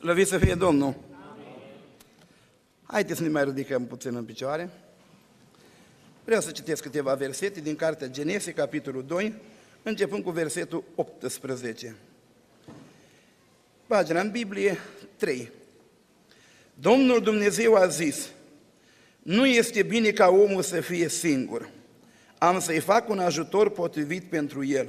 Slăvit să fie Domnul! Haideți să ne mai ridicăm puțin în picioare. Vreau să citesc câteva versete din Cartea Genese, capitolul 2, începând cu versetul 18. Pagina în Biblie 3. Domnul Dumnezeu a zis, nu este bine ca omul să fie singur. Am să-i fac un ajutor potrivit pentru el.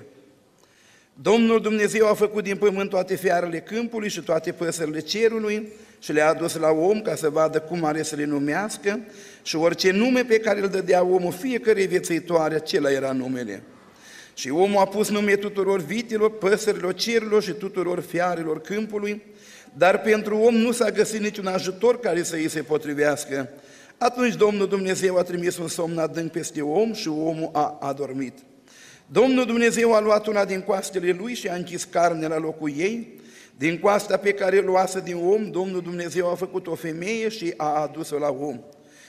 Domnul Dumnezeu a făcut din pământ toate fiarele câmpului și toate păsările cerului și le-a adus la om ca să vadă cum are să le numească și orice nume pe care îl dădea omul fiecare viețăitoare, acela era numele. Și omul a pus nume tuturor vitelor, păsărilor cerurilor și tuturor fiarelor câmpului, dar pentru om nu s-a găsit niciun ajutor care să îi se potrivească. Atunci Domnul Dumnezeu a trimis un somn adânc peste om și omul a adormit. Domnul Dumnezeu a luat una din coastele lui și a închis carne la locul ei. Din coasta pe care luase din om, Domnul Dumnezeu a făcut o femeie și a adus-o la om.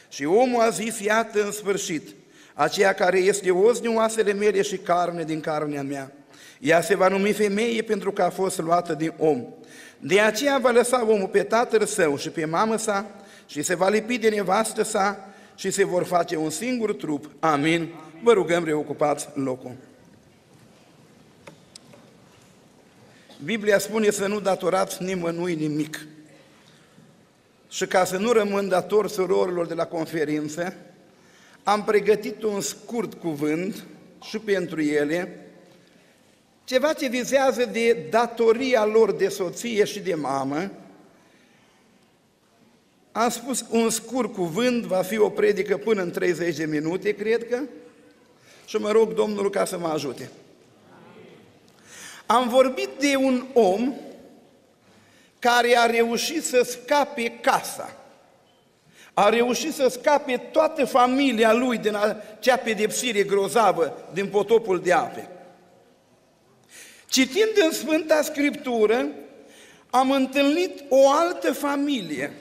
Și omul a zis, iată în sfârșit, aceea care este os din oasele mele și carne din carnea mea. Ea se va numi femeie pentru că a fost luată din om. De aceea va lăsa omul pe tatăl său și pe mamă sa și se va lipi de nevastă sa și se vor face un singur trup. Amin. Vă rugăm, reocupați locul. Biblia spune să nu datorați nimănui nimic. Și ca să nu rămân dator surorilor de la conferință, am pregătit un scurt cuvânt și pentru ele, ceva ce vizează de datoria lor de soție și de mamă. Am spus un scurt cuvânt, va fi o predică până în 30 de minute, cred că, și mă rog Domnul ca să mă ajute. Am vorbit de un om care a reușit să scape casa. A reușit să scape toată familia lui din acea pedepsire grozavă din potopul de ape. Citind în Sfânta Scriptură, am întâlnit o altă familie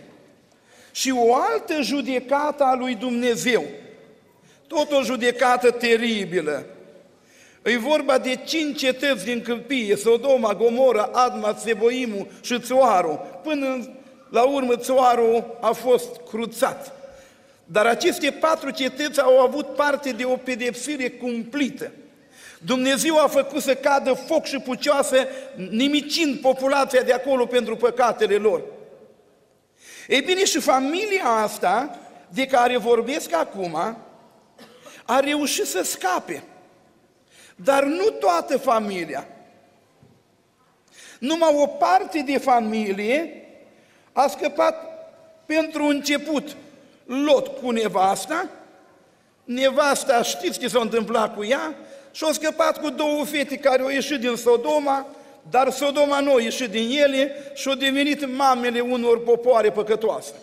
și o altă judecată a lui Dumnezeu. Tot o judecată teribilă, E vorba de cinci cetăți din câmpie, Sodoma, Gomora, Adma, Seboimu și Țoaru. Până la urmă Țoaru a fost cruțat. Dar aceste patru cetăți au avut parte de o pedepsire cumplită. Dumnezeu a făcut să cadă foc și pucioasă, nimicind populația de acolo pentru păcatele lor. Ei bine, și familia asta, de care vorbesc acum, a reușit să scape. Dar nu toată familia. Numai o parte de familie a scăpat pentru început. Lot cu nevasta, nevasta știți ce s-a întâmplat cu ea și a scăpat cu două fete care au ieșit din Sodoma, dar Sodoma nu a ieșit din ele și au devenit mamele unor popoare păcătoase.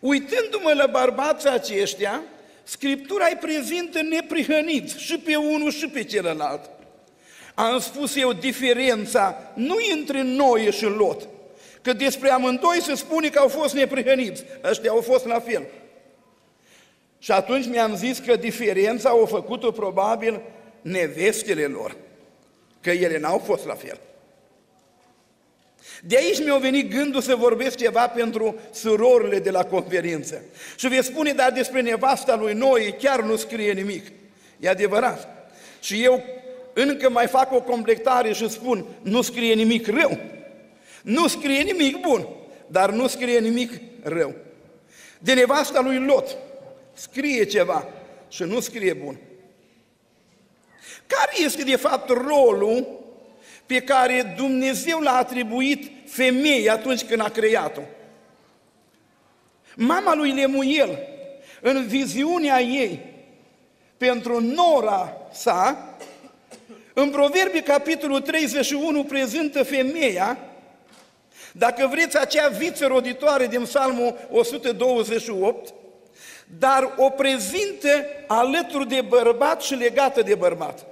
Uitându-mă la bărbații aceștia, Scriptura îi prezintă neprihăniți și pe unul și pe celălalt. Am spus eu diferența nu între noi și Lot, că despre amândoi se spune că au fost neprihăniți, ăștia au fost la fel. Și atunci mi-am zis că diferența au făcut-o probabil nevestele lor, că ele n-au fost la fel. De aici mi-a venit gândul să vorbesc ceva pentru surorile de la conferință. Și veți spune, dar despre nevasta lui Noi chiar nu scrie nimic. E adevărat. Și eu încă mai fac o completare și spun, nu scrie nimic rău. Nu scrie nimic bun, dar nu scrie nimic rău. De nevasta lui Lot scrie ceva și nu scrie bun. Care este de fapt rolul pe care Dumnezeu l-a atribuit femeii atunci când a creat-o. Mama lui Lemuel, în viziunea ei, pentru nora sa, în Proverbii, capitolul 31, prezintă femeia, dacă vreți, acea viță roditoare din Psalmul 128, dar o prezintă alături de bărbat și legată de bărbat.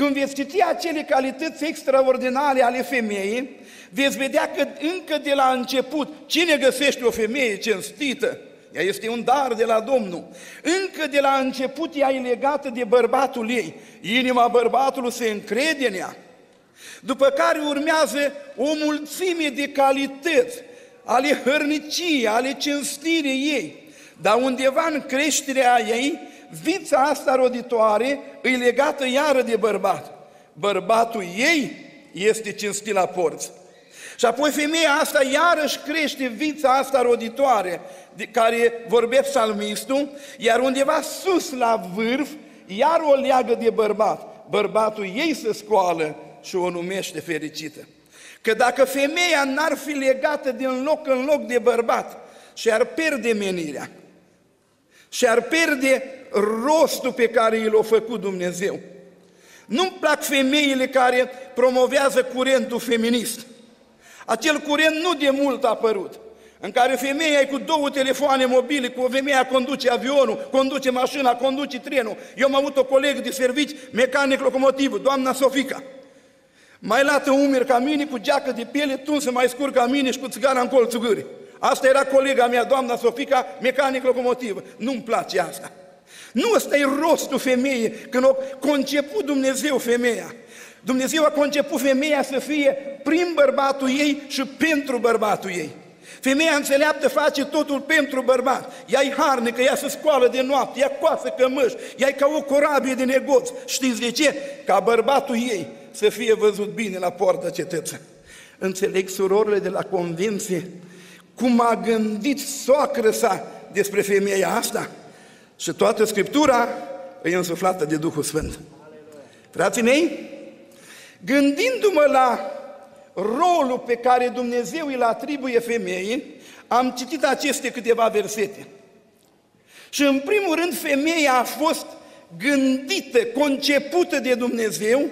Când veți citi acele calități extraordinare ale femeii, veți vedea că încă de la început, cine găsește o femeie cinstită? Ea este un dar de la Domnul. Încă de la început ea e legată de bărbatul ei. Inima bărbatului se încrede în ea. După care urmează o mulțime de calități ale hărniciei, ale cinstirii ei. Dar undeva în creșterea ei, vița asta roditoare îi legată iară de bărbat. Bărbatul ei este cinstit la porți. Și apoi femeia asta iarăși crește vița asta roditoare de care vorbea psalmistul, iar undeva sus la vârf, iar o leagă de bărbat. Bărbatul ei se scoală și o numește fericită. Că dacă femeia n-ar fi legată din loc în loc de bărbat și ar pierde menirea, și ar pierde rostul pe care i l-a făcut Dumnezeu. Nu-mi plac femeile care promovează curentul feminist. Acel curent nu de mult a apărut, în care femeia e cu două telefoane mobile, cu o femeie conduce avionul, conduce mașina, conduce trenul. Eu am avut o colegă de servici, mecanic locomotivă, doamna Sofica. Mai lată umeri ca mine, cu geacă de piele, tunsă mai scurt ca mine și cu țigara în colțul gârii. Asta era colega mea, doamna Sofica, mecanic locomotivă. Nu-mi place asta. Nu ăsta e rostul femeii, când a conceput Dumnezeu femeia. Dumnezeu a conceput femeia să fie prin bărbatul ei și pentru bărbatul ei. Femeia înțeleaptă face totul pentru bărbat. Ea e harnică, ea se scoală de noapte, ea coasă cămăși, ea e ca o corabie de negoț. Știți de ce? Ca bărbatul ei să fie văzut bine la poarta cetății. Înțeleg surorile de la convinție cum a gândit soacră sa despre femeia asta și toată Scriptura e însuflată de Duhul Sfânt. Frații mei, gândindu-mă la rolul pe care Dumnezeu îl atribuie femeii, am citit aceste câteva versete. Și în primul rând, femeia a fost gândită, concepută de Dumnezeu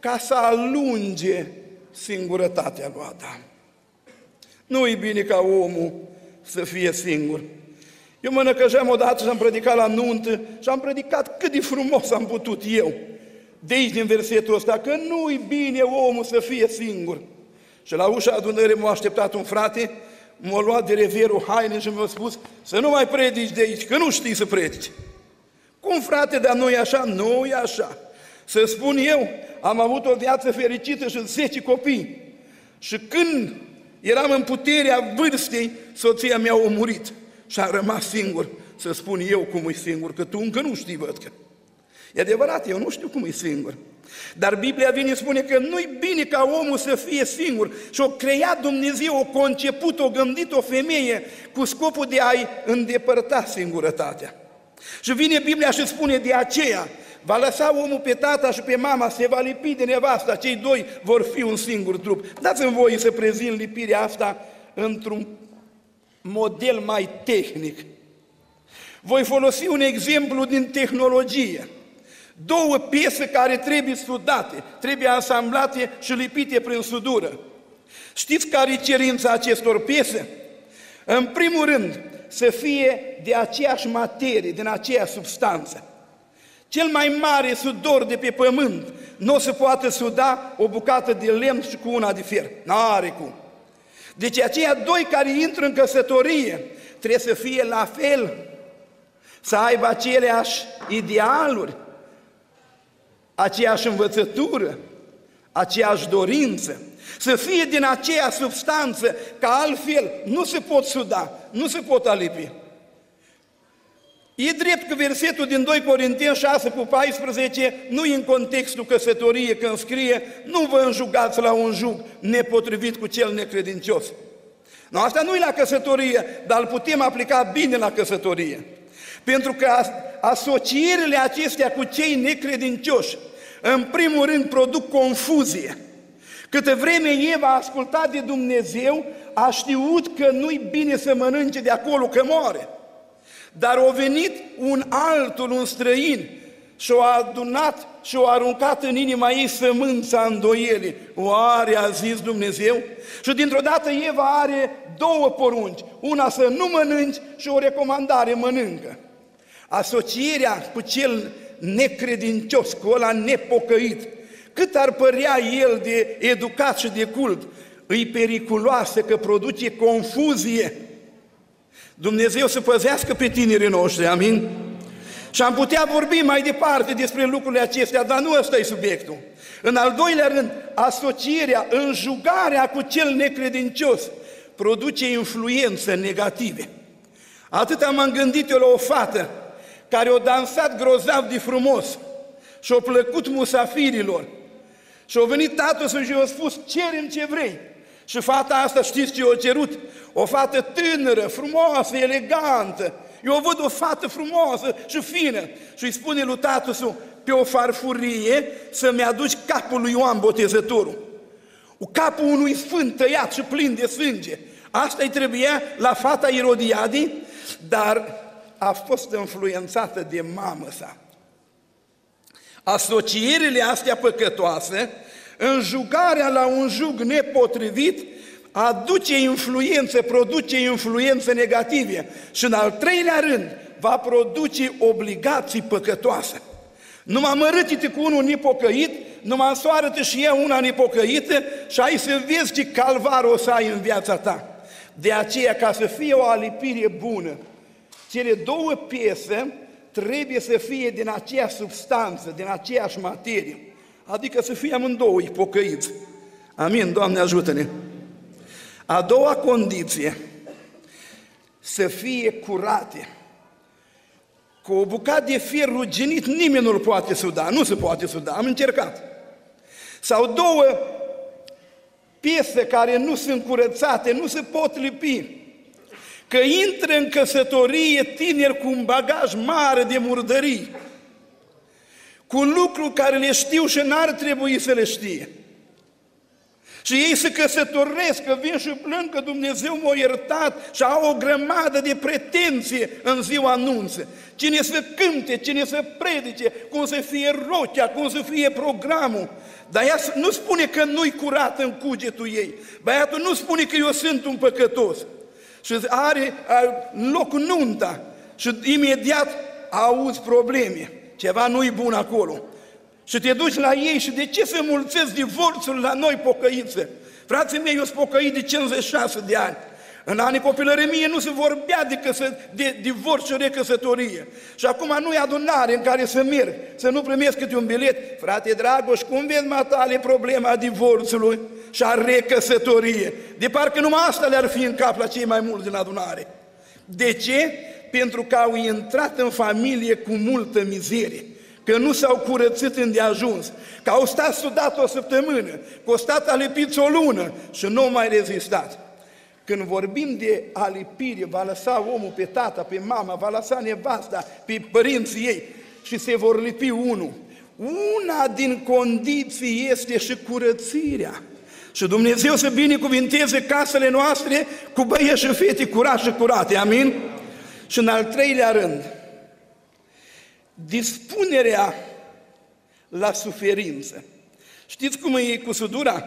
ca să alunge singurătatea lui Adam. Nu e bine ca omul să fie singur. Eu mă năcăjeam odată și am predicat la nuntă și am predicat cât de frumos am putut eu. De aici, din versetul ăsta, că nu e bine omul să fie singur. Și la ușa adunării m-a așteptat un frate, m-a luat de reverul haine și mi-a spus să nu mai predici de aici, că nu știi să predici. Cum frate, dar nu e așa? Nu e așa. Să spun eu, am avut o viață fericită și zece copii. Și când Eram în puterea vârstei, soția mea a murit și a rămas singur să spun eu cum e singur, că tu încă nu știi, văd că. E adevărat, eu nu știu cum e singur. Dar Biblia vine spune că nu-i bine ca omul să fie singur și o creat Dumnezeu, o conceput, o gândit o femeie cu scopul de a-i îndepărta singurătatea. Și vine Biblia și spune de aceea, Va lăsa omul pe tata și pe mama, se va lipi de nevasta, cei doi vor fi un singur trup. Dați-mi voie să prezint lipirea asta într-un model mai tehnic. Voi folosi un exemplu din tehnologie. Două piese care trebuie sudate, trebuie asamblate și lipite prin sudură. Știți care e cerința acestor piese? În primul rând, să fie de aceeași materie, din aceeași substanță. Cel mai mare sudor de pe pământ nu o să poată suda o bucată de lemn și cu una de fier. N-are cum. Deci aceia doi care intră în căsătorie trebuie să fie la fel, să aibă aceleași idealuri, aceeași învățătură, aceeași dorință, să fie din aceea substanță, ca altfel nu se pot suda, nu se pot alipi. E drept că versetul din 2 Corinteni 6 cu 14 nu e în contextul căsătoriei când scrie nu vă înjugați la un jug nepotrivit cu cel necredincios. No, asta nu e la căsătorie, dar îl putem aplica bine la căsătorie. Pentru că asocierile acestea cu cei necredincioși, în primul rând, produc confuzie. Câtă vreme Eva a ascultat de Dumnezeu, a știut că nu-i bine să mănânce de acolo, că moare. Dar a venit un altul, un străin, și a adunat și a aruncat în inima ei sămânța îndoielii. Oare a zis Dumnezeu? Și dintr-o dată Eva are două porunci, una să nu mănânci și o recomandare, mănâncă. Asocierea cu cel necredincios, cu ăla nepocăit, cât ar părea el de educat și de cult, îi periculoasă că produce confuzie Dumnezeu să păzească pe tinerii noștri, amin? Și am putea vorbi mai departe despre lucrurile acestea, dar nu ăsta e subiectul. În al doilea rând, asocierea, înjugarea cu cel necredincios produce influențe negative. Atât m-am gândit eu la o fată care o dansat grozav de frumos și o plăcut musafirilor. Și a venit tatăl și și-a spus, cerem ce vrei. Și fata asta știți ce a cerut? O fată tânără, frumoasă, elegantă. Eu văd o fată frumoasă și fină. Și îi spune lui tatăl pe o farfurie să-mi aduci capul lui Ioan Botezătorul. Capul unui sfânt tăiat și plin de sânge. Asta îi trebuia la fata Irodiadii, dar a fost influențată de mamă sa. Asocierile astea păcătoase, înjugarea la un jug nepotrivit, aduce influențe, produce influențe negative și în al treilea rând va produce obligații păcătoase. Nu mă mărâtite cu unul nepocăit, nu mă soară și eu una nepocăită și ai să vezi ce calvar o să ai în viața ta. De aceea, ca să fie o alipire bună, cele două piese trebuie să fie din aceeași substanță, din aceeași materie. Adică să fie amândouă pocăiți. Amin, Doamne ajută-ne! A doua condiție, să fie curate. Cu o bucată de fier ruginit nimeni nu-l poate suda, nu se poate suda, am încercat. Sau două piese care nu sunt curățate, nu se pot lipi. Că intră în căsătorie tineri cu un bagaj mare de murdării, cu lucruri care le știu și n-ar trebui să le știe. Și ei se căsătoresc, că vin și plâng că Dumnezeu m-a iertat și au o grămadă de pretenție în ziua anunță. Cine să cânte, cine să predice, cum să fie rochea, cum să fie programul. Dar ea nu spune că nu-i curat în cugetul ei. Băiatul nu spune că eu sunt un păcătos. Și are în locul nunta și imediat auzi probleme. Ceva nu-i bun acolo. Și te duci la ei și de ce se mulțesc divorțul la noi pocăițe? Frații mei, eu sunt pocăit de 56 de ani. În anii copilării mie nu se vorbea de, căsă, de divorț și recăsătorie. Și acum nu e adunare în care să merg, să nu primesc câte un bilet. Frate Dragoș, cum vezi matale problema divorțului și a recăsătorie? De parcă numai asta le-ar fi în cap la cei mai mulți din adunare. De ce? Pentru că au intrat în familie cu multă mizerie că nu s-au curățit îndeajuns, că au stat sudat o săptămână, că au stat alipiți o lună și nu au mai rezistat. Când vorbim de alipire, va lăsa omul pe tata, pe mama, va lăsa nevasta, pe părinții ei și se vor lipi unul. Una din condiții este și curățirea. Și Dumnezeu să binecuvinteze casele noastre cu băieți și fete curați și curate. Amin? Și în al treilea rând, dispunerea la suferință. Știți cum e cu sudura?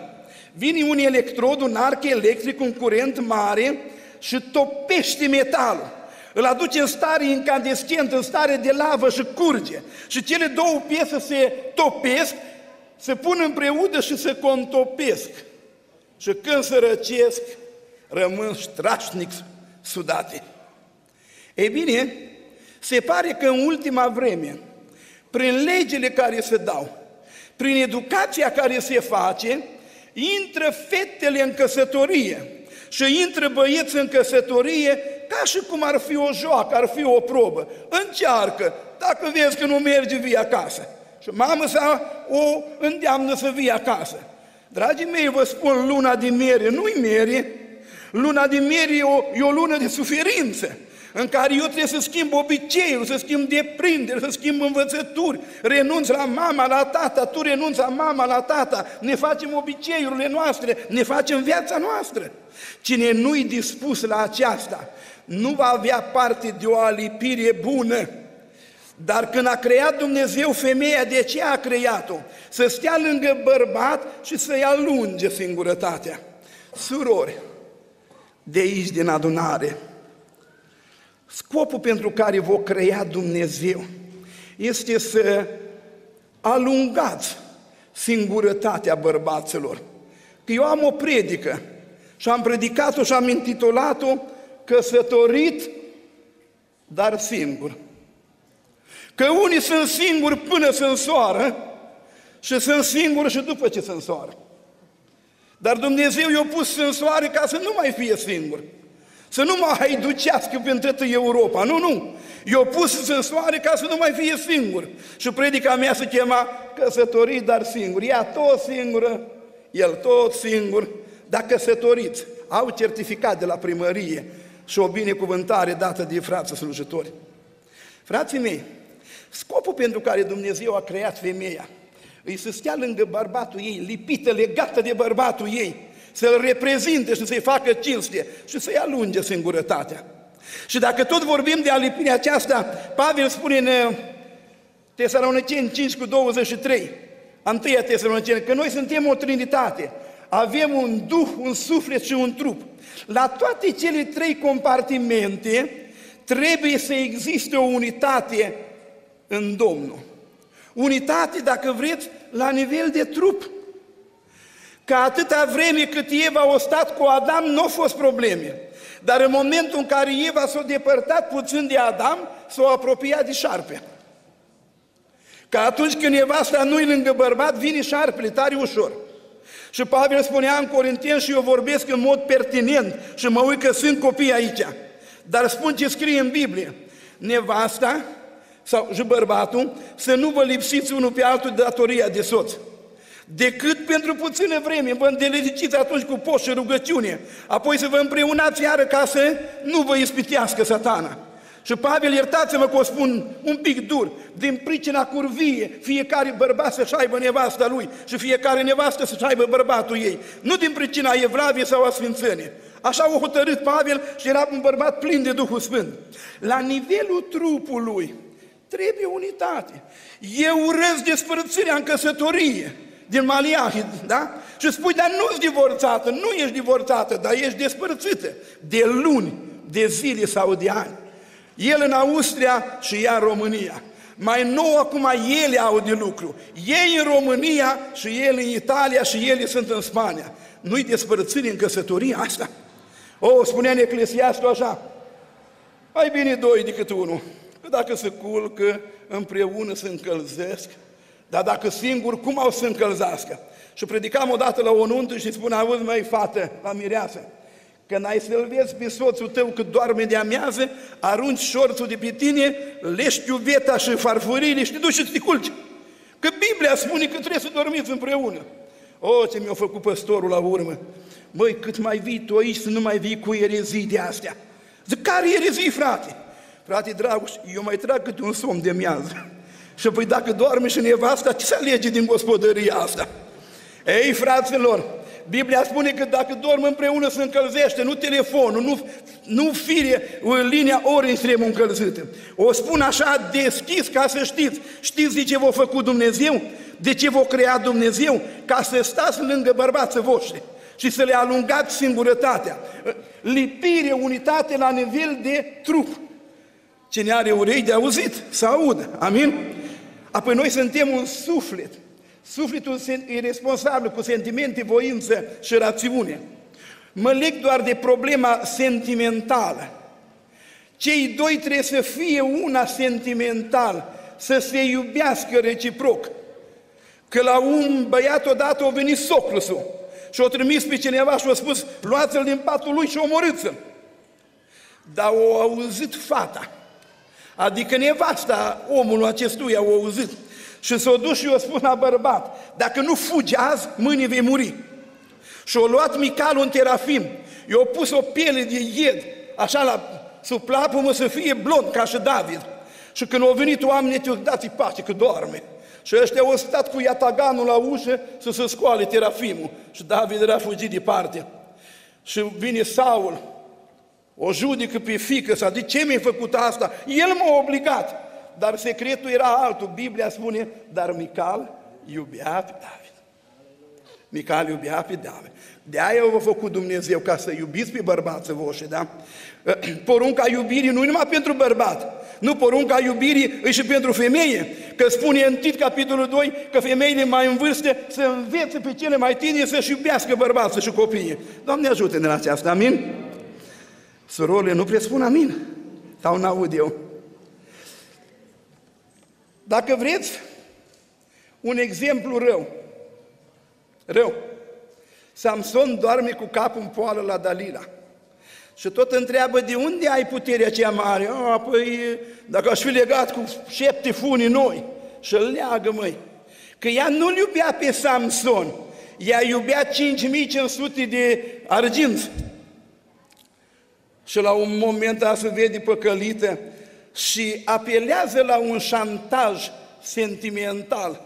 Vine un electrod, un arc electric, un curent mare și topește metalul. Îl aduce în stare incandescent, în stare de lavă și curge. Și cele două piese se topesc, se pun împreună și se contopesc. Și când se răcesc, rămân strașnic sudate. Ei bine, se pare că în ultima vreme, prin legile care se dau, prin educația care se face, intră fetele în căsătorie și intră băieți în căsătorie ca și cum ar fi o joacă, ar fi o probă. Încearcă, dacă vezi că nu merge, vii acasă. Și mamă sa o îndeamnă să vii acasă. Dragii mei, vă spun, luna din mere nu-i mere, luna din mere e o, e o lună de suferință în care eu trebuie să schimb obiceiuri, să schimb deprinderi, să schimb învățături, renunț la mama, la tata, tu renunți la mama, la tata, ne facem obiceiurile noastre, ne facem viața noastră. Cine nu-i dispus la aceasta, nu va avea parte de o alipire bună. Dar când a creat Dumnezeu femeia, de ce a creat-o? Să stea lângă bărbat și să-i alunge singurătatea. Surori, de aici din adunare, Scopul pentru care vă crea Dumnezeu este să alungați singurătatea bărbaților. Că eu am o predică și am predicat-o și am intitulat-o Căsătorit, dar singur. Că unii sunt singuri până se însoară și sunt singuri și după ce se însoară. Dar Dumnezeu i-a pus în soare ca să nu mai fie singur. Să nu mai haiducească pentru toată Europa. Nu, nu. I-a pus în soare ca să nu mai fie singur. Și predica mea se chema căsătorit, dar singur. Ea tot singură, el tot singur, dar căsătoriți. Au certificat de la primărie și o binecuvântare dată de frații slujitori. Frații mei, scopul pentru care Dumnezeu a creat femeia îi să stea lângă bărbatul ei, lipită, legată de bărbatul ei, să-l reprezinte și să-i facă cinste și să-i alunge singurătatea. Și dacă tot vorbim de alipirea aceasta, Pavel spune în uh, Tesaloniceni 5 cu 23, întâia Tesaloniceni, că noi suntem o trinitate, avem un duh, un suflet și un trup. La toate cele trei compartimente trebuie să existe o unitate în Domnul. Unitate, dacă vreți, la nivel de trup. Ca atâta vreme cât Eva a stat cu Adam, nu au fost probleme. Dar în momentul în care Eva s-a depărtat puțin de Adam, s-a apropiat de șarpe. Că atunci când nevasta nu-i lângă bărbat, vine șarpele tare ușor. Și Pavel spunea în Corinteni și eu vorbesc în mod pertinent și mă uit că sunt copii aici. Dar spun ce scrie în Biblie. Nevasta sau și bărbatul să nu vă lipsiți unul pe altul de datoria de soț. Decât pentru puțină vreme, vă îndeliciți atunci cu post și rugăciune, apoi să vă împreunați iară ca să nu vă ispitească satana. Și Pavel, iertați-mă că o spun un pic dur, din pricina curvie, fiecare bărbat să-și aibă nevasta lui și fiecare nevastă să-și aibă bărbatul ei. Nu din pricina evlavie sau a sfințenie. Așa o hotărât Pavel și era un bărbat plin de Duhul Sfânt. La nivelul trupului, Trebuie unitate. Eu urăz despărțirea în căsătorie din Maliahi, da? Și spui, dar nu ești divorțată, nu ești divorțată, dar ești despărțită de luni, de zile sau de ani. El în Austria și ea în România. Mai nou acum ele au de lucru. Ei în România și el în Italia și ele sunt în Spania. Nu-i despărțire în căsătorie asta? O, spunea în Eclesiastul așa, mai bine doi decât unul. Că dacă se culcă, împreună se încălzesc, dar dacă singur, cum au să încălzească? Și predicam odată la o nuntă și spune, auzi mai fată, la mireasă, când ai să-l vezi pe soțul tău cât doarme de amiază, arunci șorțul de pe tine, lești iuveta și farfurile și te duci și te culci. Că Biblia spune că trebuie să dormiți împreună. O, ce mi-a făcut păstorul la urmă. Măi, cât mai vii tu aici să nu mai vii cu erezii de astea. Zic, care erezii, frate? Frate Dragoș, eu mai trag câte un somn de miază. Și apoi dacă doarme și nevasta, ce se alege din gospodăria asta? Ei, fraților, Biblia spune că dacă dorm împreună se încălzește, nu telefonul, nu, nu fire, linia ori extrem încălzită. O spun așa deschis ca să știți. Știți de ce v-a făcut Dumnezeu? De ce v-a creat Dumnezeu? Ca să stați lângă bărbații voștri și să le alungați singurătatea. Lipire, unitate la nivel de trup. Cine are urei de auzit, să audă. Amin? Apoi noi suntem un suflet. Sufletul e responsabil cu sentimente, voință și rațiune. Mă leg doar de problema sentimentală. Cei doi trebuie să fie una sentimental, să se iubească reciproc. Că la un băiat odată a venit soclusul și a trimis pe cineva și a spus, luați-l din patul lui și omorâți-l. Dar o auzit fata Adică nevasta omului acestuia au auzit și s-a dus și i-a spus la bărbat, dacă nu fugi azi, mâine vei muri. Și a luat Micalul în terafim, i-a pus o piele de ied, așa la sub plapumă să fie blond, ca și David. Și când au venit oamenii, te-au dat pace că doarme. Și ăștia au stat cu iataganul la ușă să se scoale terafimul. Și David era fugit departe. Și vine Saul, o judecă pe fică sa, de ce mi-ai făcut asta? El m-a obligat. Dar secretul era altul. Biblia spune, dar Mical iubea pe David. Mical iubea pe David. De aia v-a făcut Dumnezeu ca să iubiți pe bărbații voștri, da? Porunca iubirii nu numai pentru bărbat, nu porunca iubirii e și pentru femeie, că spune în Tit, capitolul 2, că femeile mai în vârstă să învețe pe cele mai tineri să-și iubească bărbații și copiii. Doamne ajută-ne la aceasta, amin? Surorile nu prea spun amin. Sau n-aud eu. Dacă vreți, un exemplu rău. Rău. Samson doarme cu capul în poală la Dalila. Și tot întreabă de unde ai puterea cea mare? A, păi, dacă aș fi legat cu șapte funii noi și îl leagă, măi. Că ea nu-l iubea pe Samson, ea iubea 5500 de arginți. Și la un moment a se vede păcălită și apelează la un șantaj sentimental,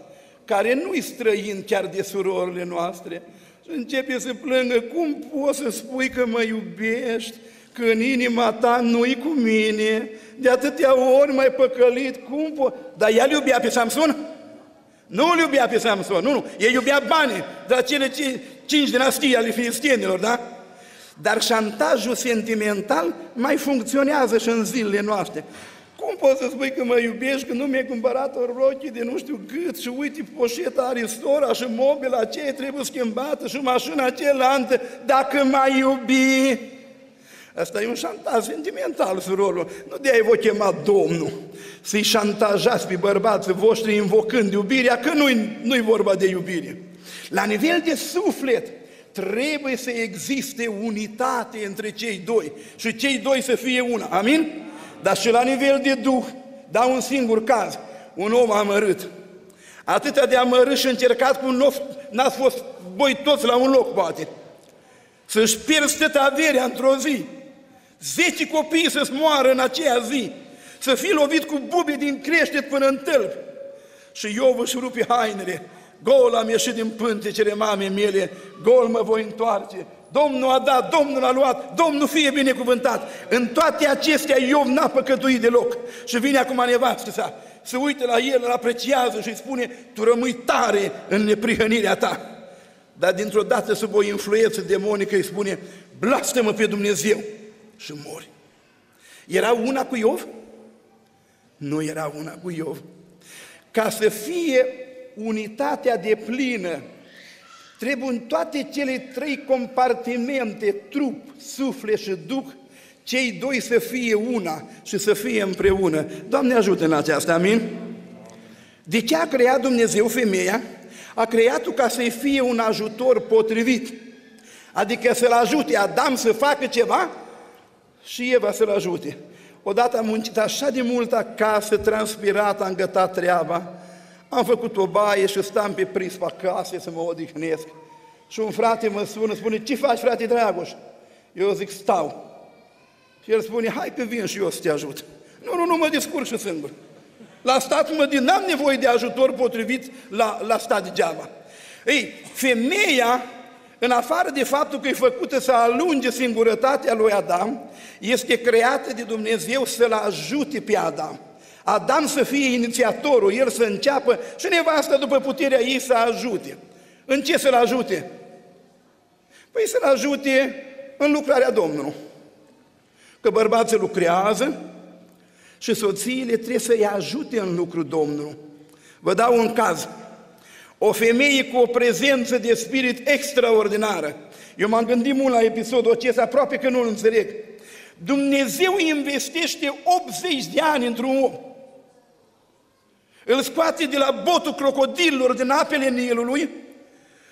care nu-i străin chiar de surorile noastre. Și începe să plângă, cum poți să spui că mă iubești, că în inima ta nu-i cu mine, de atâtea ori mai păcălit, cum poți? Dar ea iubea pe Samson? Nu îl iubea pe Samson, nu, nu, el iubea banii de la cele cinci dinastii ale filistienilor, da? Dar șantajul sentimental mai funcționează și în zilele noastre. Cum poți să spui că mă iubești când nu mi-ai cumpărat o rochie de nu știu cât și uite poșeta Aristora și mobila aceea trebuie schimbată și mașina cealaltă dacă m-ai iubi? Asta e un șantaj sentimental, surorul. Nu de-aia vă chema Domnul să-i șantajați pe bărbații voștri invocând iubirea, că nu-i, nu-i vorba de iubire. La nivel de suflet, trebuie să existe unitate între cei doi și cei doi să fie una. Amin? Dar și la nivel de duh, dau un singur caz, un om amărât. Atâta de amărât și încercat cum nu n-ați fost voi toți la un loc, poate. Să-și pierzi toată averea într-o zi. Zece copii să-ți moară în aceea zi. Să fii lovit cu bubi din creștet până în tălp. Și Iov își rupe hainele. Gol am ieșit din pântecele mamei mele, gol mă voi întoarce. Domnul a dat, Domnul a luat, Domnul fie binecuvântat. În toate acestea Iov n-a păcătuit deloc. Și vine acum nevastă sa, se uită la el, îl apreciază și îi spune, tu rămâi tare în neprihănirea ta. Dar dintr-o dată sub o influență demonică îi spune, blastă-mă pe Dumnezeu și mori. Era una cu Iov? Nu era una cu Iov. Ca să fie unitatea de plină, trebuie în toate cele trei compartimente, trup, suflet și duh, cei doi să fie una și să fie împreună. Doamne ajută în aceasta, amin? De ce a creat Dumnezeu femeia? A creat-o ca să-i fie un ajutor potrivit. Adică să-l ajute Adam să facă ceva și Eva să-l ajute. Odată am muncit așa de mult acasă, transpirat, am gătat treaba, am făcut o baie și stam pe prispa acasă să mă odihnesc. Și un frate mă sună, spune, ce faci, frate Dragoș? Eu zic, stau. Și el spune, hai că vin și eu să te ajut. Nu, nu, nu, mă descurc și singur. La stat mă din, n-am nevoie de ajutor potrivit la, la stat degeaba. Ei, femeia, în afară de faptul că e făcută să alunge singurătatea lui Adam, este creată de Dumnezeu să-l ajute pe Adam. Adam să fie inițiatorul, el să înceapă și nevastă după puterea ei să ajute. În ce să-l ajute? Păi să-l ajute în lucrarea Domnului. Că bărbații lucrează și soțiile trebuie să-i ajute în lucrul Domnului. Vă dau un caz. O femeie cu o prezență de spirit extraordinară. Eu m-am gândit mult la episodul acesta, aproape că nu-l înțeleg. Dumnezeu investește 80 de ani într-un om. Îl scoate de la botul crocodililor din apele Nilului,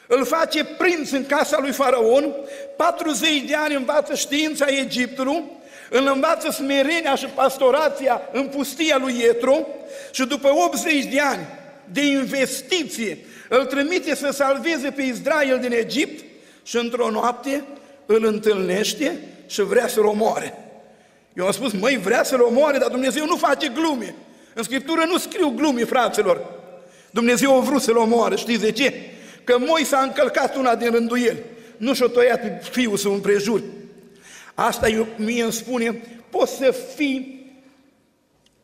îl face prinț în casa lui Faraon, 40 de ani învață știința Egiptului, îl învață smerenia și pastorația în pustia lui Ietro și după 80 de ani de investiție îl trimite să salveze pe Israel din Egipt și într-o noapte îl întâlnește și vrea să-l omoare. Eu am spus, măi, vrea să-l omoare, dar Dumnezeu nu face glume. În Scriptură nu scriu glume, fraților. Dumnezeu a vrut să-l omoare, știți de ce? Că Moise a încălcat una din rânduieli. Nu și-a tăiat fiul să împrejuri. Asta eu, mie îmi spune, poți să fii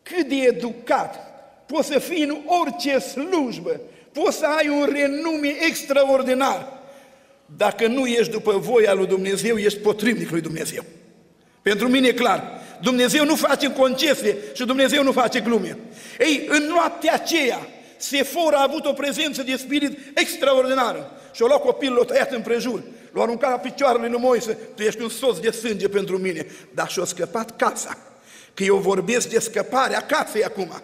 cât de educat, poți să fii în orice slujbă, poți să ai un renume extraordinar. Dacă nu ești după voia lui Dumnezeu, ești potrivnic lui Dumnezeu. Pentru mine e clar. Dumnezeu nu face concesie și Dumnezeu nu face glume. Ei, în noaptea aceea, Sefora a avut o prezență de spirit extraordinară și-a luat copilul, l-a tăiat împrejur, l-a aruncat la picioarele lui Moise, tu ești un soț de sânge pentru mine, dar și-a scăpat casa. Că eu vorbesc de scăparea casei acum.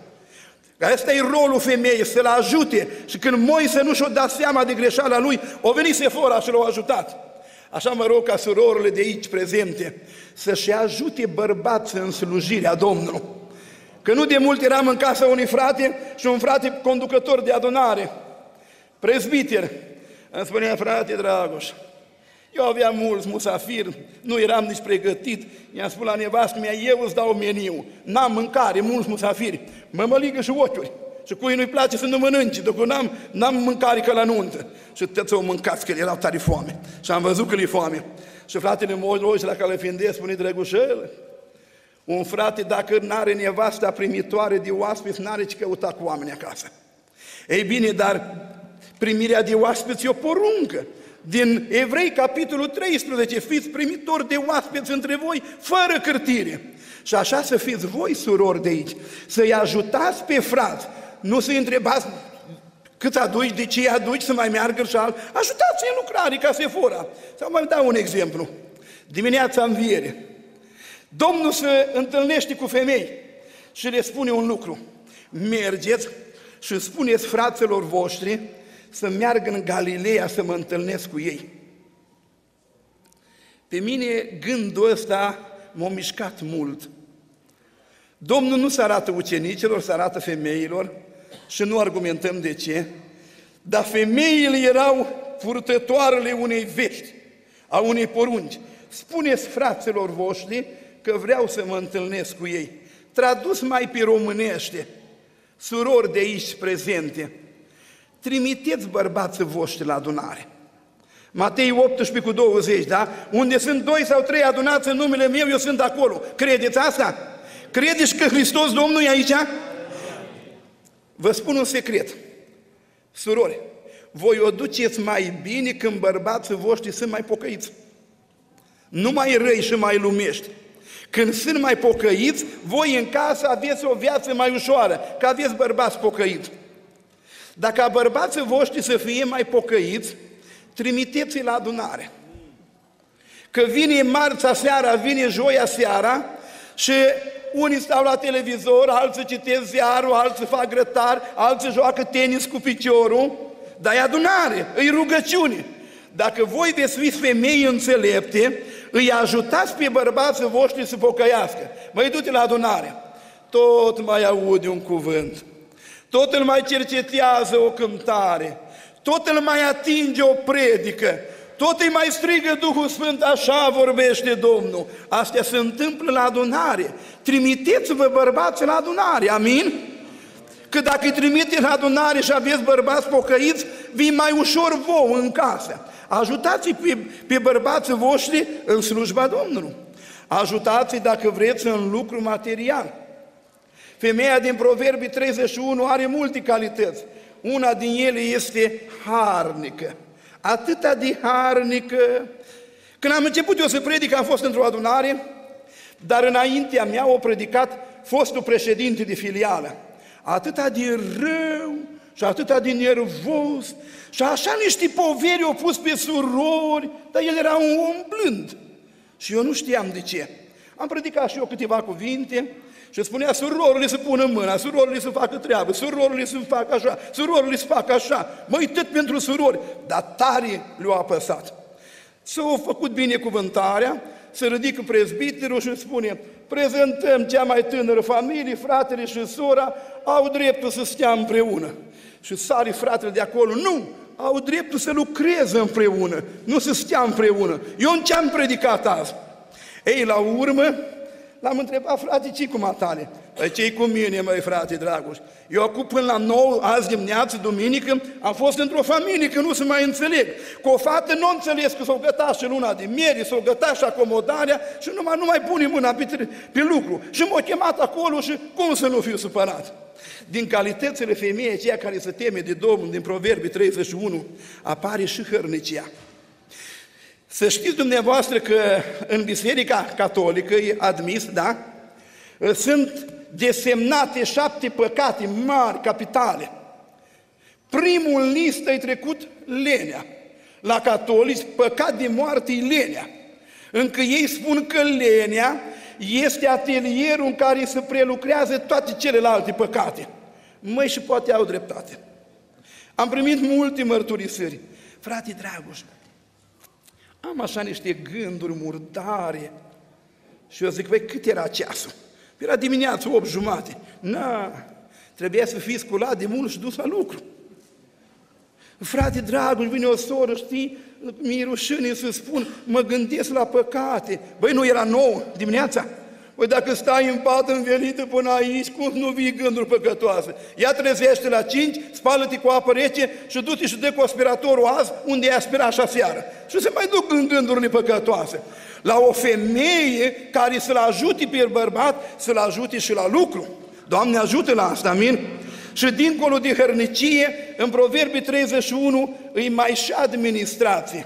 Că asta e rolul femeii, să-l ajute. Și când Moise nu și-o dat seama de greșeala lui, o venit Sefora și l-a ajutat. Așa mă rog ca surorile de aici prezente să-și ajute bărbați în slujirea Domnului. Că nu de mult eram în casa unui frate și un frate conducător de adunare, prezbiter. Îmi spunea, frate Dragoș, eu aveam mulți musafiri, nu eram nici pregătit. I-am spus la nevastă mea, eu îți dau meniu, n-am mâncare, mulți musafiri, mă măligă și ochiuri. Și cui nu-i place să nu mănânci, dacă n-am, n-am mâncare ca la nuntă. Și toți o mâncați, că erau tare foame. Și am văzut că le foame. Și fratele meu, la care le finde, spune, drăgușel, un frate, dacă n-are nevasta primitoare de oaspeți, n-are ce căuta cu oameni acasă. Ei bine, dar primirea de oaspeți e o poruncă. Din Evrei, capitolul 13, fiți primitori de oaspeți între voi, fără cârtire. Și așa să fiți voi, surori de aici, să-i ajutați pe frați, nu să-i întrebați cât aduci, de ce aduci, să mai meargă și alt. Ajutați-i în lucrare ca fura. Să mai dau un exemplu. Dimineața înviere. Domnul se întâlnește cu femei și le spune un lucru. Mergeți și spuneți fraților voștri să meargă în Galileea să mă întâlnesc cu ei. Pe mine gândul ăsta m-a mișcat mult. Domnul nu se arată ucenicilor, se arată femeilor și nu argumentăm de ce, dar femeile erau purtătoarele unei vești, a unei porunci. Spuneți fraților voștri că vreau să mă întâlnesc cu ei. Tradus mai pe românește, surori de aici prezente, trimiteți bărbații voștri la adunare. Matei 18 cu 20, da? Unde sunt doi sau trei adunați în numele meu, eu sunt acolo. Credeți asta? Credeți că Hristos Domnul e aici? Vă spun un secret. Surori, voi o duceți mai bine când bărbații voștri sunt mai pocăiți. Nu mai răi și mai lumești. Când sunt mai pocăiți, voi în casă aveți o viață mai ușoară, că aveți bărbați pocăiți. Dacă bărbații voștri să fie mai pocăiți, trimiteți-i la adunare. Că vine marța seara, vine joia seara și unii stau la televizor, alții citesc ziarul, alții fac grătar, alții joacă tenis cu piciorul, dar e adunare, îi rugăciune. Dacă voi veți fi femei înțelepte, îi ajutați pe bărbații voștri să pocăiască. Măi, du-te la adunare. Tot mai aude un cuvânt. Tot îl mai cercetează o cântare. Tot îl mai atinge o predică. Tot îi mai strigă Duhul Sfânt, așa vorbește Domnul. Astea se întâmplă la adunare. Trimiteți-vă bărbați la adunare, amin? Că dacă îi trimite la adunare și aveți bărbați pocăiți, vii mai ușor vouă în casă. Ajutați-i pe, pe bărbații voștri în slujba Domnului. Ajutați-i dacă vreți în lucru material. Femeia din Proverbii 31 are multe calități. Una din ele este harnică. Atâta de harnică. Când am început eu să predic, am fost într-o adunare, dar înaintea mea o predicat fostul președinte de filială. Atâta de rău, și atâta de nervos și așa niște poveri au pus pe surori, dar el era un om blând. Și eu nu știam de ce. Am predicat și eu câteva cuvinte și spunea surorile să pună mâna, surorile să facă treabă, surorile să facă așa, surorile să facă așa. Măi, tot pentru surori, dar tare le-au apăsat. S-au făcut binecuvântarea, se ridică prezbiterul și spune, prezentăm cea mai tânără familie, fratele și sora, au dreptul să stea împreună. Și sari fratele de acolo, nu, au dreptul să lucreze împreună, nu să stea împreună. Eu în ce am predicat azi? Ei, la urmă, l-am întrebat, frate, ce cu matale? Păi ce cu mine, măi, frate, dragoș? Eu acum până la 9, azi dimineață, duminică, am fost într-o familie, că nu se mai înțeleg. Cu o fată nu înțeles că s-o găta și luna de mieri, s-o găta și acomodarea și numai nu mai pune mâna pe, pe lucru. Și m-a chemat acolo și cum să nu fiu supărat? Din calitățile femeii aceea care se teme de Domnul, din Proverbii 31, apare și hărnicia. Să știți dumneavoastră că în Biserica Catolică e admis, da? Sunt desemnate șapte păcate mari, capitale. Primul în listă e trecut lenea. La catolici, păcat de moarte e lenea. Încă ei spun că lenea este atelierul în care se prelucrează toate celelalte păcate. Măi, și poate au dreptate. Am primit multe mărturisiri. Frate Dragoș, am așa niște gânduri murdare. Și eu zic, păi cât era ceasul? Era dimineața, 8 jumate. Na, trebuia să fii sculat de mult și dus la lucru. Frate dragul, vine o soră, știi, mi-e rușine să spun, mă gândesc la păcate. Băi, nu era nouă dimineața? Păi dacă stai în pat învelită până aici, cum nu vii gânduri păcătoase? Ia trezește la 5, spală-te cu apă rece și du-te și dă cu aspiratorul azi unde ai aspirat așa seară. Și se mai duc în gândurile păcătoase. La o femeie care să-l ajute pe bărbat, să-l ajute și la lucru. Doamne ajută la asta, amin? Și dincolo de hărnicie, în Proverbii 31, îi mai și administrație.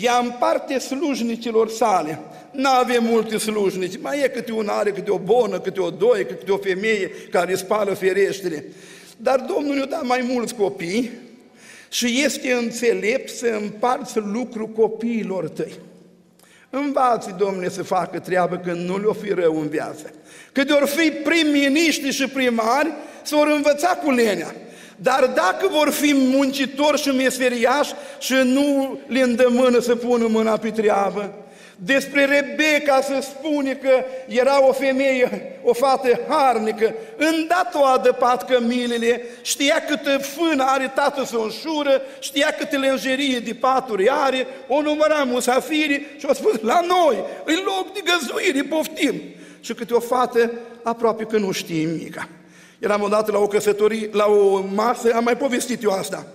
Ea împarte slujnicilor sale. Nu avem multe slujnici, mai e câte una are, câte o bonă, câte o doi, câte o femeie care spală fereștile. Dar Domnul ne-a dat mai mulți copii și este înțelept să împarți lucru copiilor tăi. Învați, Domnule, să facă treabă când nu le-o fi rău în viață. Cât ori fi prim-miniștri și primari, să vor învăța cu lenea. Dar dacă vor fi muncitori și meseriași și nu le îndemână să pună mâna pe treabă, despre Rebecca se spune că era o femeie, o fată harnică, îndată o adăpat cămilele, știa câtă fână are tatăl să o înșură, știa câte lenjerie de paturi are, o număra musafirii și a spus, la noi, în loc de găzuire, poftim. Și câte o fată aproape că nu știe mica. Eram odată la o căsătorie, la o masă, am mai povestit eu asta.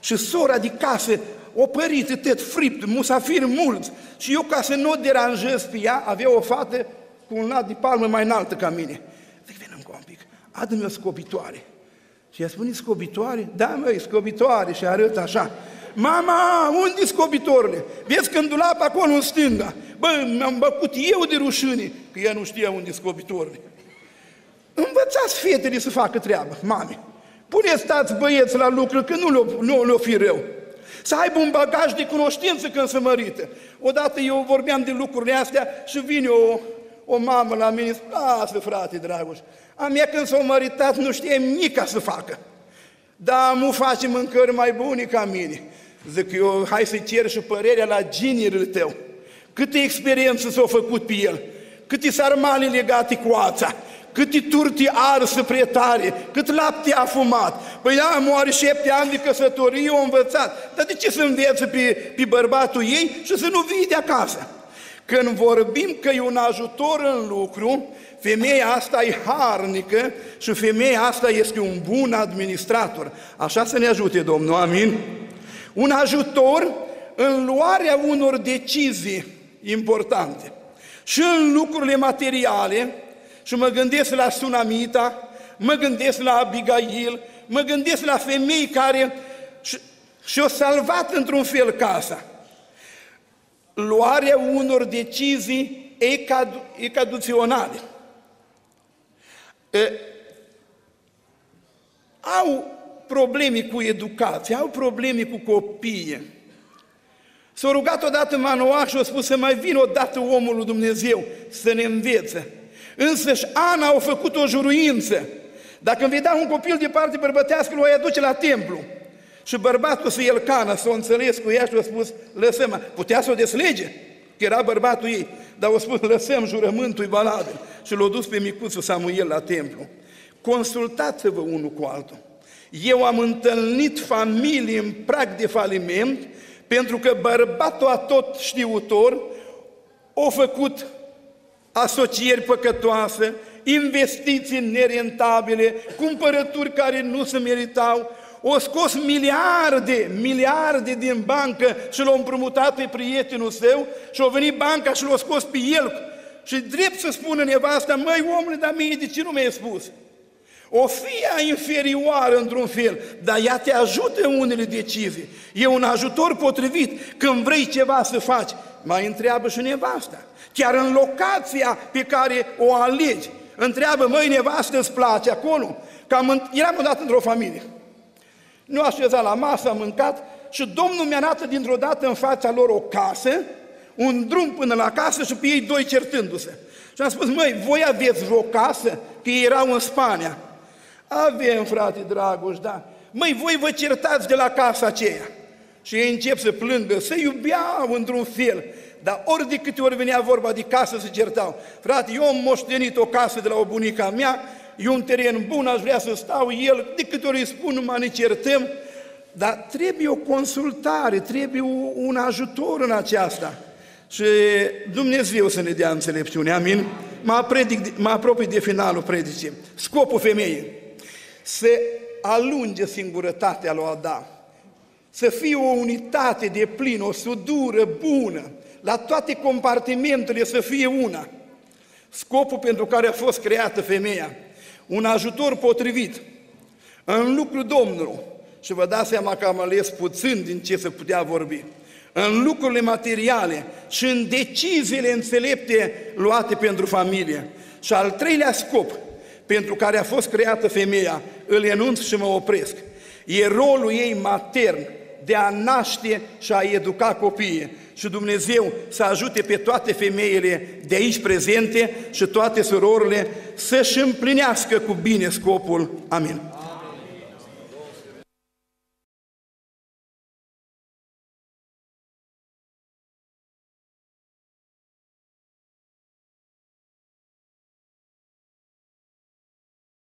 Și sora de casă, o părită, tet fript, musafiri mulți. Și eu, ca să nu o deranjez pe ea, avea o fată cu un lat de palmă mai înaltă ca mine. Zic, vină un pic, adu-mi o scobitoare. Și ea spune, scobitoare? Da, măi, scobitoare. Și arăt așa. Mama, unde scobitorile? Vezi când dulap acolo în stânga. Bă, mi-am băcut eu de rușine, că ea nu știa unde scobitorile. Învățați fetele să facă treabă, mame. Puneți stați băieți la lucru, că nu le-o nu le fi rău. Să aibă un bagaj de cunoștință când se mărită. Odată eu vorbeam de lucrurile astea și vine o, o mamă la mine, lasă frate Dragoș, a mea când s-a măritat nu știe nimic să facă. Da, mu face mâncări mai bune ca mine. Zic eu, hai să cer și părerea la ginerul tău. Câte experiență s-au făcut pe el, câte sarmale legate cu ața, câte turti arsă pretare, cât lapte a fumat. Păi da, moare șapte ani de căsătorie, o învățat. Dar de ce să învețe pe, pe bărbatul ei și să nu vii de acasă? Când vorbim că e un ajutor în lucru, femeia asta e harnică și femeia asta este un bun administrator. Așa să ne ajute Domnul, amin? Un ajutor în luarea unor decizii importante și în lucrurile materiale, și mă gândesc la Sunamita, mă gândesc la Abigail, mă gândesc la femei care și-au salvat într-un fel casa. Luarea unor decizii ecaduționale. E, au probleme cu educație, au probleme cu copiii. S-a rugat odată Manoah și a spus să mai vină odată omul lui Dumnezeu să ne învețe. Însă și Ana au făcut o juruință. Dacă îmi vedea un copil de parte bărbătească, îl o aduce la templu. Și bărbatul să el cană, să o înțeles cu ea și a spus, lăsăm, putea să o deslege, că era bărbatul ei, dar a spus, lăsăm jurământul e valabil. Și l-a dus pe micuțul Samuel la templu. Consultați-vă unul cu altul. Eu am întâlnit familii în prag de faliment pentru că bărbatul a tot știutor a făcut asocieri păcătoase, investiții nerentabile, cumpărături care nu se meritau, o scos miliarde, miliarde din bancă și l-a împrumutat pe prietenul său și a venit banca și l-a scos pe el. Și drept să spună nevasta, măi omule, dar mie de ce nu mi-ai spus? O fie inferioară într-un fel, dar ea te ajută în unele decizii. E un ajutor potrivit. Când vrei ceva să faci, mai întreabă și nevasta. Chiar în locația pe care o alegi, întreabă, măi, nevastă, îți place acolo? Cam în... Eram odată într-o familie. Nu așezat la masă, am mâncat și Domnul mi-a dat dintr-o dată în fața lor o casă, un drum până la casă și pe ei doi certându-se. Și am spus, măi, voi aveți vreo casă? Că ei erau în Spania. Avem, frate Dragoș, da. Măi, voi vă certați de la casa aceea. Și ei încep să plângă, să iubeau într-un fel. Dar ori de câte ori venea vorba de casă se certau. Frate, eu am moștenit o casă de la o bunica mea, e un teren bun, aș vrea să stau el, de câte ori îi spun, nu ne certăm, dar trebuie o consultare, trebuie un ajutor în aceasta. Și Dumnezeu să ne dea înțelepciune, amin? Mă, predic, mă apropii de finalul predicii. Scopul femeii, să alunge singurătatea lui Adam, să fie o unitate de plin, o sudură bună, la toate compartimentele să fie una. Scopul pentru care a fost creată femeia, un ajutor potrivit în lucru Domnului. Și vă dați seama că am ales puțin din ce se putea vorbi în lucrurile materiale și în deciziile înțelepte luate pentru familie. Și al treilea scop pentru care a fost creată femeia, îl enunț și mă opresc, e rolul ei matern de a naște și a educa copiii. Și Dumnezeu să ajute pe toate femeile de aici prezente și toate surorile să-și împlinească cu bine scopul. Amin.